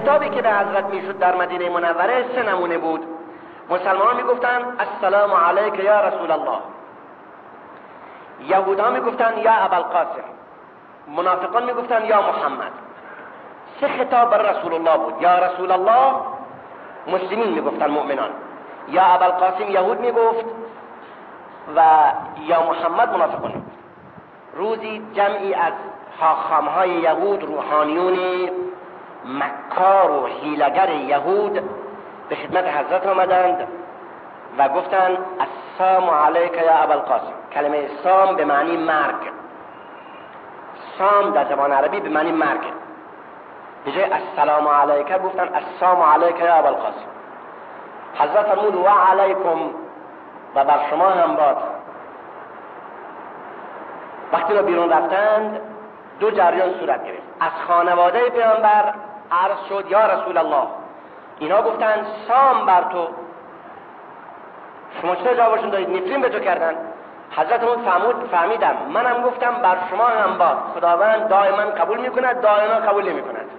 خطابی که به حضرت می‌شد در مدینه منوره سه نمونه بود. مسلمان می‌گفتن السلام علیک یا رسول الله یهودا می‌گفتن یا ابوالقاسم. منافقان می‌گفتن یا محمد. سه خطاب بر رسول الله بود. یا رسول الله مسلمین می‌گفتن مؤمنان. یا ابوالقاسم. یهود می‌گفت و یا محمد. منافقان روزی جمعی از حاخامهای یهود روحانیون مکار و حیلگر یهود به خدمت حضرت آمدند و گفتند السلام علیک یا ابوالقاسم کلمه سام به معنی مرگ. سام در زبان عربی به معنی مرگ. به جای السلام علیک گفتن السلام علیک یا ابوالقاسم حضرت فرمود و علیکم. و بر شما هم باد. وقتی را بیرون رفتند دو جریان صورت گرفت. از خانواده پیامبر عرض شد یا رسول الله اینا گفتند سام بر تو. شما چه جوابشون دارید نفرین به تو کردن. حضرت اون فهمود فهمیدم. منم گفتم بر شما هم با خداوند دائما قبول می‌کند دائما قبول نمی‌کند.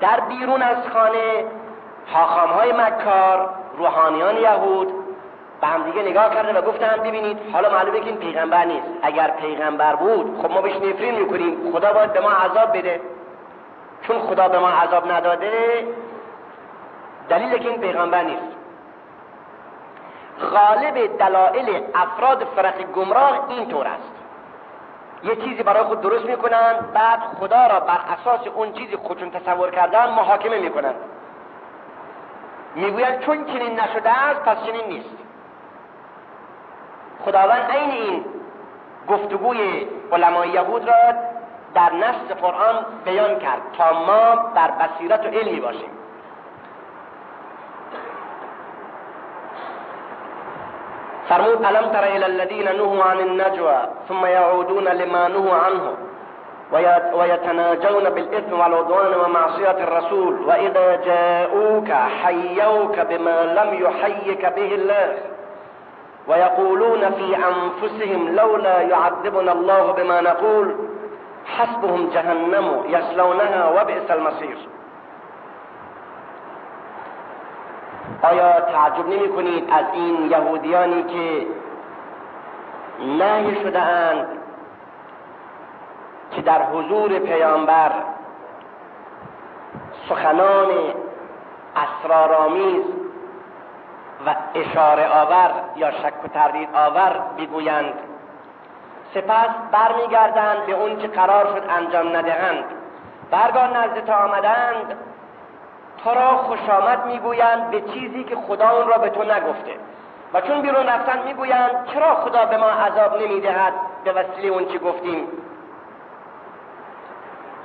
در بیرون از خانه حاخام های مکار روحانیان یهود به هم دیگه نگاه کرده و گفتن ببینید حالا معلومه که این پیغمبر نیست. اگر پیغمبر بود خب ما بهش نفرین می‌کنیم. خدا باید به ما عذاب بده. چون خدا به ما عذاب نداده دلیل که این پیغمبر نیست. غالب دلایل افراد فرق گمراه این طور است. یه چیزی برای خود درست می‌کنن بعد خدا را بر اساس اون چیزی خودشون تصور کردن محاکمه می‌کنن. می‌گویند چون چنین نشده است پس چنین نیست. خداوند عین این گفتگوی علمای یهود را در نص قرآن بیان کرد تا ما بر بصیرت و علمی باشیم. فرمود الم تر إلى الذين نهوا عن النجوى ثم يعودون لما نهوا عنه ويتناجون بالإثم والعدوان ومعصية الرسول وإذا جاءوك حيوك بما لم يحيك به الله ويقولون في أنفسهم لولا يعذبنا الله بما نقول حسبهم جهنم يصلونها وبئس المصير. آیا تعجب نمی کنید از این یهودیانی که نهی شده اند که در حضور پیامبر سخنان اسرارآمیز و اشاره آور یا شک و تردید آور بگویند؟ سپس برمیگردند به اون که قرار شد انجام ندهند. برگاه نزد تا آمدند تو را خوش آمد می‌گویند به چیزی که خدا اون را به تو نگفته. و چون بیرون رفتن می‌گویند چرا خدا به ما عذاب نمی‌دهد؟ به وسیله اون چی گفتیم.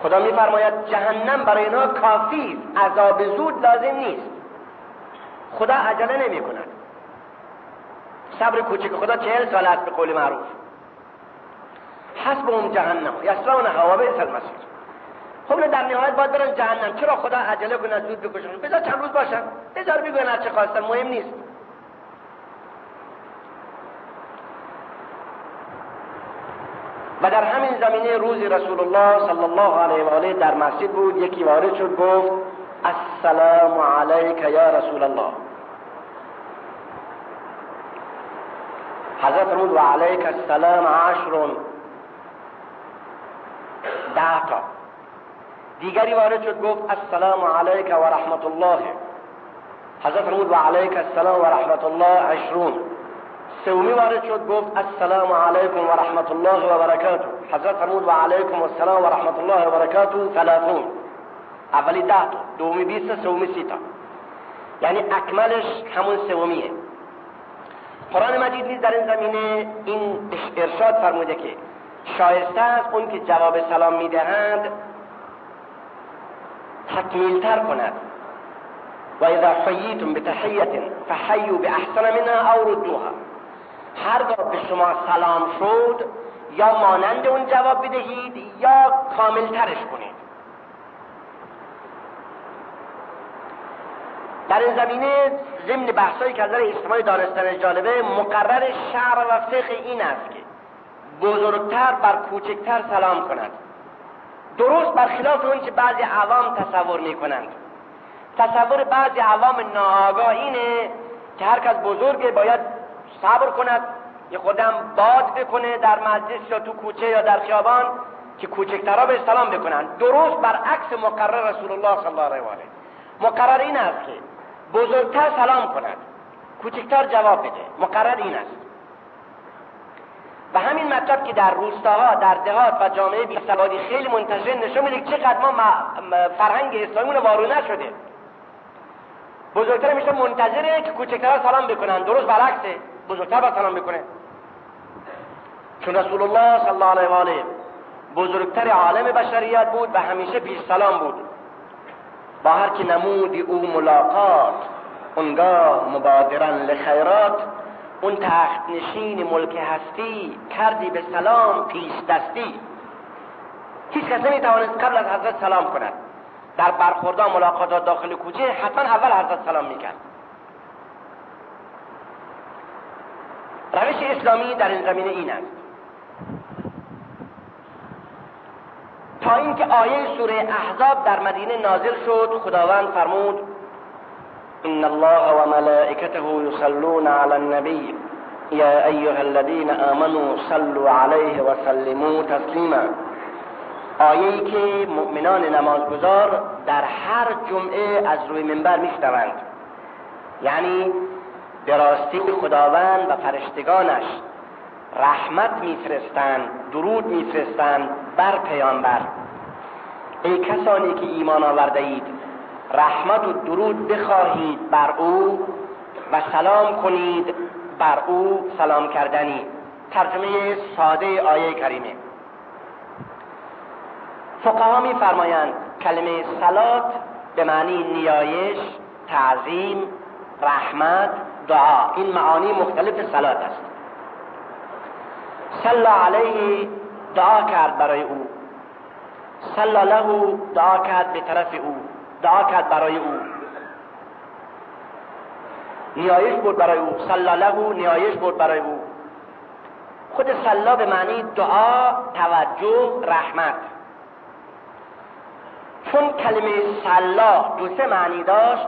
خدا میفرماید جهنم برای اینا کافی عذاب زود لازم نیست. خدا عجله نمی کند صبر کوچک خدا چهل سال است به قول معروف. حسب اون جهنم. یسرون هوا به المسیر خب در نهایت باید برن جهنم. چرا خدا عجله کنه زود بکشن؟ بذار چند روز باشن. بذار بگوین هر چه خواستن. مهم نیست. و در همین زمینه روزی رسول الله صلی الله علیه و آله در مسجد بود. یکی وارد شد گفت السلام علیک یا رسول الله. حضرت فرمود و علیک السلام عشر ده تا دیگری وارد شد گفت السلام علیک و رحمت الله حضرت فرمود و علیک السلام و رحمت الله عشرون. سومی وارد شد گفت السلام علیکم و رحمت الله و برکاته. حضرت فرمود و علیکم السلام و رحمت الله و برکاته ثلاثون. اولی ده تا دومی بیست سومی سی تا یعنی اکملش همون سومیه. قرآن مجید نیز در این زمینه این ارشاد فرموده که شایسته است اون که جواب سلام می‌دهند تکمیلتر کند. و اذا حییتم بتحیت فحیو باحسن منها او ردوها. هرگاه به شما سلام شد یا مانند اون جواب بدهید یا کامل ترش کنید. در این زمینه ضمن بحثایی که از نظر اجتماعی دانستن جالبه مقرر شعر و فقه این است که بزرگتر بر کوچکتر سلام کند درست برخلاف اون که بعضی عوام تصور می‌کنند. تصور بعضی عوام ناآگاه اینه که هر کس بزرگه باید صبر کند یه خودم باد بکنه در مجلس یا تو کوچه یا در خیابان که کوچکترها به سلام بکنن. درست برعکس مقرر رسول الله صلی الله علیه و آله. مقرر این است که بزرگتر سلام کند. کوچکتر جواب بده. مقرر این است. و همین مطلب که در روستاها در دهات و جامعه بی سوادی خیلی منتشر نشون میده چقدر ما فرهنگ اسلامی وارونه شده. بزرگتر میشه منتظره که کوچکتر سلام بکنن. درست برعکسه. بزرگتر با سلام بکنه. چون رسول الله صلی الله علیه و آله بزرگتر عالم بشریت بود و همیشه پیش سلام بود. با هر که نمودی او ملاقات اونگاه مبادرن لخیرات اون تخت نشین ملک هستی کردی به سلام پیش دستی. هیچ کس نمی‌توانست قبل از حضرت سلام کند. در برخوردان ملاقاتات داخل کوچه حتما اول حضرت سلام می‌کرد. روش اسلامی در این زمینه این است. تا اینکه آیه سوره احزاب در مدینه نازل شد خداوند فرمود ان الله و ملائکته یصلون علی النبی یا ایها الذین آمنوا صلوا علیه و سلموا تسلیما آیه که مؤمنان نمازگزار در هر جمعه از روی منبر میشنوند. یعنی به راستی خداوند و فرشتگانش رحمت میفرستند درود میفرستند بر پیامبر. ای کسانی که ایمان آورده اید رحمت و درود بخواهید بر او و سلام کنید بر او سلام کردنی. ترجمه ساده آیه کریمه. فقها میفرمایند کلمه سلات به معنی نیایش تعظیم رحمت دعا. این معانی مختلف سلات است. صلا علیه دعا کرد برای او. صلا له دعا کرد به طرف او. دعا کرد برای او. نیایش بود برای او. صلا له نیایش بود برای او. خود صلا به معنی دعا توجه رحمت. چون کلمه صلا دو سه معنی داشت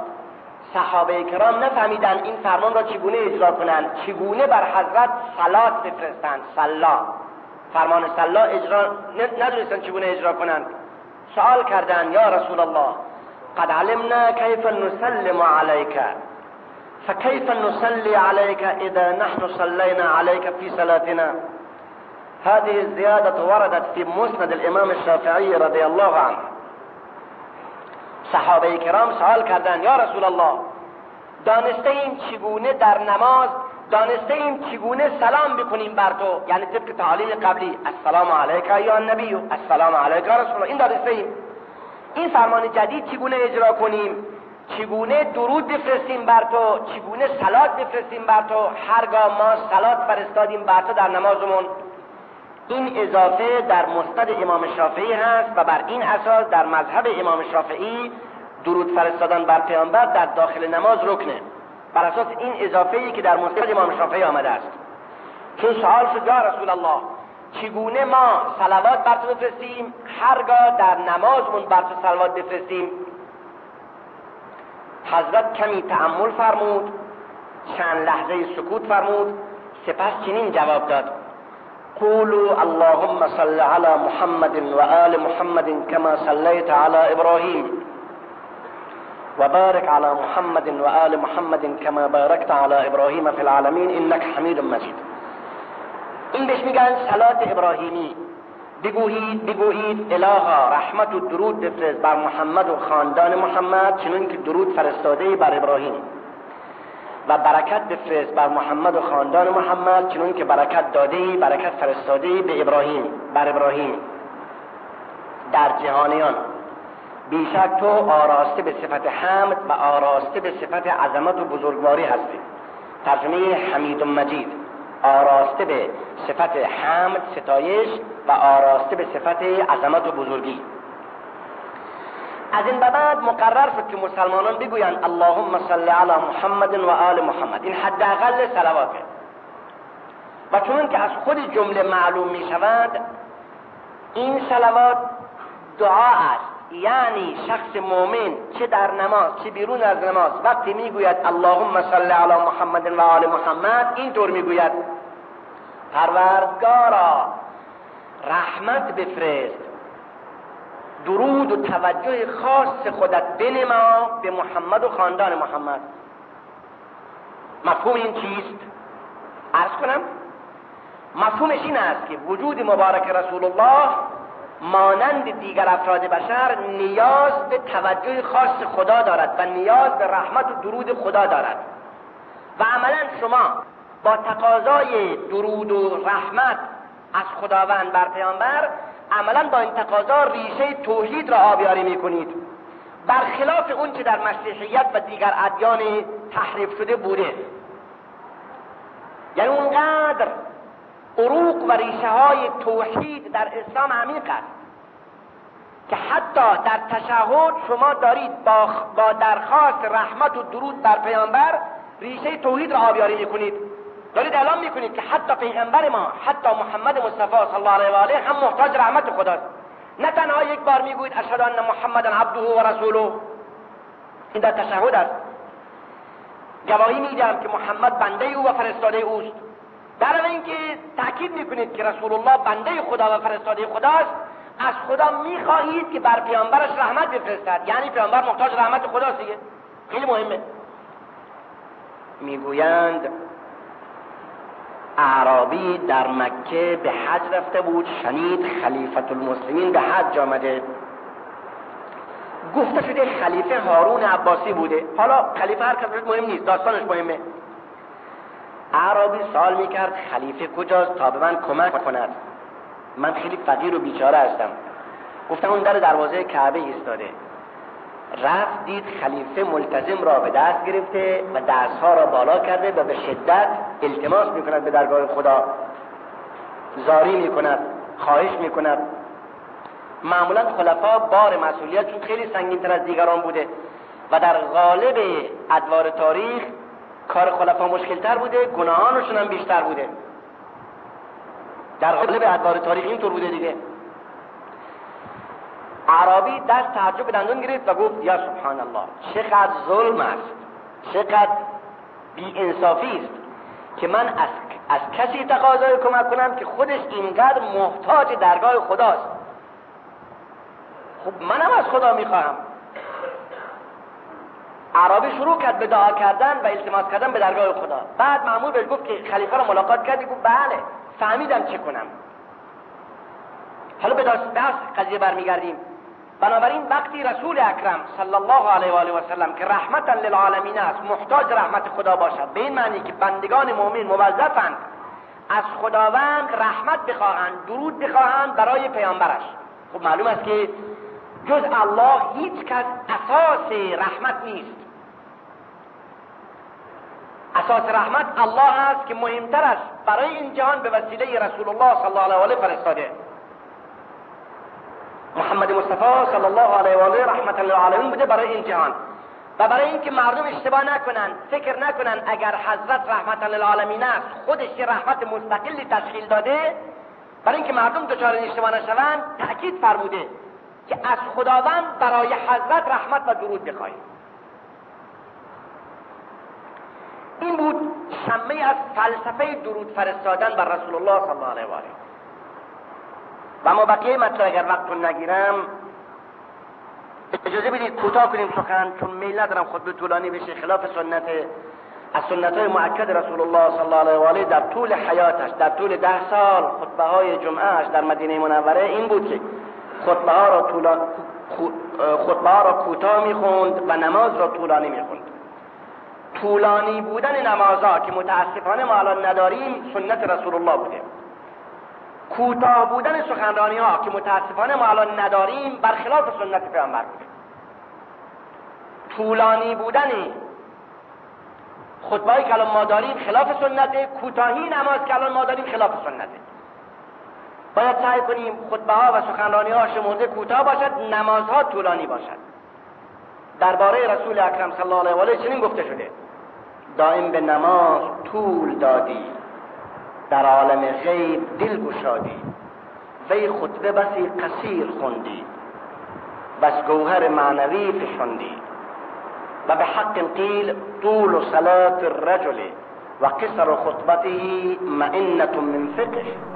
صحابه کرام نفهمیدن این فرمان را چگونه اجرا کنند چگونه بر حضرت صلات بفرستند. صلا فرمان صلا اجرا ندونستن چگونه اجرا کنند. سوال کردن یا رسول الله قد علمنا كيف نسلم عليك. فكيف نصلي عليك إذا نحن صلينا عليك في صلاتنا؟ هذه الزيادة وردت في مسند الإمام الشافعي رضي الله عنه. صحابة کرام سوال کردن یا رسول الله دانسته ایم چگونه در نماز دانسته ایم چگونه سلام بکنیم بر تو؟ یعنی طبق تعالیم قبلی السلام علیک یا نبی السلام علیک رسول الله. این دانسته ایم این فرمان جدید چگونه اجرا کنیم؟ چگونه درود بفرستیم بر تو؟ چگونه سلات بفرستیم بر تو؟ هرگاه ما سلات فرستادیم بر تو در نمازمون. این اضافه در مستد امام شافعی هست و بر این اساس در مذهب امام شافعی درود فرستادن بر پیامبر در داخل نماز رکنه بر اساس این اضافه ای که در مستد امام شافعی آمده است. چون سوال شد یا رسول الله چگونه ما صلوات بر تو بفرستیم؟ هرگاه در نمازمون بر تو صلوات بفرستیم. حضرت کمی تعمل فرمود چند لحظه سکوت فرمود سپس چنین جواب داد. قولوا اللهم صل على محمد وآل محمد كما صليت على إبراهيم وبارك على محمد وآل محمد كما باركت على إبراهيم في العالمين إنك حميد مجيد این بهش میگن صلات ابراهیمی. بگویید بگویید الها رحمت و درود بفرست بر محمد و خاندان محمد چنون که درود فرستاده بر ابراهیم. و برکت بفرست بر محمد و خاندان محمد چنون که برکت داده برکت فرستاده به ابراهیم بر ابراهیم. در جهانیان بیشک تو آراسته به صفت حمد و آراسته به صفت عظمت و بزرگواری هستی. ترجمه حمید و مجید. آراسته به صفت حمد ستایش و آراسته به صفت عظمت و بزرگی. از این بعد مقرر شد که مسلمانان بگویند اللهم صل علی محمد و آل محمد. این حداقل صلواته و چون که از خود جمله معلوم می شود این صلوات دعا است. یعنی شخص مؤمن چه در نماز چه بیرون از نماز وقتی می‌گوید اللهم صل علی محمد و آل محمد اینطور می‌گوید پروردگارا رحمت بفرست درود و توجه خاص خودت بنما به محمد و خاندان محمد مفهوم این چیست؟ ارز کنم مفهومش این است که وجود مبارک رسول الله مانند دیگر افراد بشر نیاز به توجه خاص خدا دارد و نیاز به رحمت و درود خدا دارد. و عملا شما با تقاضای درود و رحمت از خداوند بر پیامبر عملا با این تقاضا ریشه توحید را آبیاری می‌کنید. برخلاف اون که در مسیحیت و دیگر ادیان تحریف شده بوده. یعنی اونقدر ریشه های توحید در اسلام عمیق است که حتی در تشهد شما دارید با, با درخواست رحمت و درود بر پیامبر ریشه توحید را آبیاری می‌کنید. دارید اعلام می‌کنید که حتی پیغمبر ما حتی محمد مصطفی صلی الله علیه و آله هم محتاج رحمت خداست نه تنها یک بار می‌گویید اشهد ان محمدا عبده و رسوله. این در تشهد است. گواهی میدم که محمد بنده او و فرستاده اوست. در اینکه تاکید می‌کنید که رسول الله بنده خدا و فرستاده خداست از خدا می‌خواهید که بر پیامبرش رحمت بفرستد. یعنی پیامبر محتاج رحمت خداست دیگه. خیلی مهمه. می‌گویند اعرابی در مکه به حج رفته بود شنید خلیفت المسلمین به حج آمده. گفته شده خلیفه هارون عباسی بوده. حالا خلیفه هر کس مهم نیست داستانش مهمه. اعرابی سال می‌کرد خلیفه کجاست تا به من کمک کند؟ من خیلی فقیر و بیچاره هستم. گفتم اون در دروازه کعبه ایستاده. رفت دید خلیفه ملتزم را به دست گرفته و دستها را بالا کرده و به شدت التماس می‌کند به درگاه خدا. زاری می‌کند خواهش می‌کند. معمولا خلفا بار مسئولیتشون خیلی سنگین تر از دیگران بوده و در غالب ادوار تاریخ کار خلفا مشکل تر بوده گناهانشون هم بیشتر بوده. در غالب ادوار تاریخ اینطور بوده دیگه. عربی دست تعجب دندون گرفت و گفت یا سبحان الله چقدر ظلم است چقدر بی انصافی است که من از, از کسی تقاضای کمک کنم که خودش اینقدر محتاج درگاه خداست. خب منم از خدا می‌خواهم. عربی شروع کرد به دعا کردن و التماس کردن به درگاه خدا. بعد معمول بهش گفت که خلیفه رو ملاقات کردی؟ گفت بله. فهمیدم چه کنم. حالا به دست قضیه برمیگردیم. بنابراین وقتی رسول اکرم صلی الله علیه و آله و سلم که رحمتا للعالمین است محتاج رحمت خدا باشد به این معنی که بندگان مؤمن موظفند از خداوند رحمت بخواهند درود بخواهند برای پیامبرش. خب معلوم است که جز الله هیچ کس اساس رحمت نیست. اساس رحمت الله است که مهمتر است برای این جهان به وسیله رسول الله صلی الله علیه و آله فرستاده. محمد مصطفی صلی الله علیه و آله رحمت للعالمین بوده برای این جهان. و برای اینکه مردم اشتباه نکنن فکر نکنن اگر حضرت رحمت للعالمین است خودش رحمت مستقلی تشکیل داده برای اینکه مردم دچار اشتباه نشوند تاکید فرموده. که از خداوند برای حضرت رحمت و درود بخواهید این بود شمه از فلسفه درود فرستادن بر رسول الله صلی الله علیه و آله. و ما بقیه مطلب اگر نگیرم اجازه بدید کوتاه کنیم سخن چون میل ندارم خطبه طولانی بشه. خلاف سنت از سنت های معکد رسول الله صلی الله علیه و آله در طول حیاتش در طول ده سال خطبه های جمعهش در مدینه منوره این بود که خطبه ها را طولان خطبه ها را کوتاه می‌خوند و نماز را طولانی می‌خوند. طولانی بودن نمازها که متاسفانه ما الان نداریم سنت رسول الله بوده. کوتاه بودن سخنرانی ها که متاسفانه ما الان نداریم برخلاف سنت پیامبر بوده. طولانی بودن خطبه که الان ما داریم خلاف سنته کوتاهی نماز که الان ما داریم خلاف سنته. باید سعی کنیم خطبه ها و سخنرانی ها شمرده کوتاه باشد نمازها طولانی باشد. درباره رسول اکرم صلی الله علیه و آله چنین گفته شده. دائم به نماز طول دادی. در عالم غیب دل گشادی. وی خطبه بسی قصیر خوندی. بس گوهر معنوی فشندی و به حق قیل طول صلاة الرجل و قصر خطبته معنة من فقه.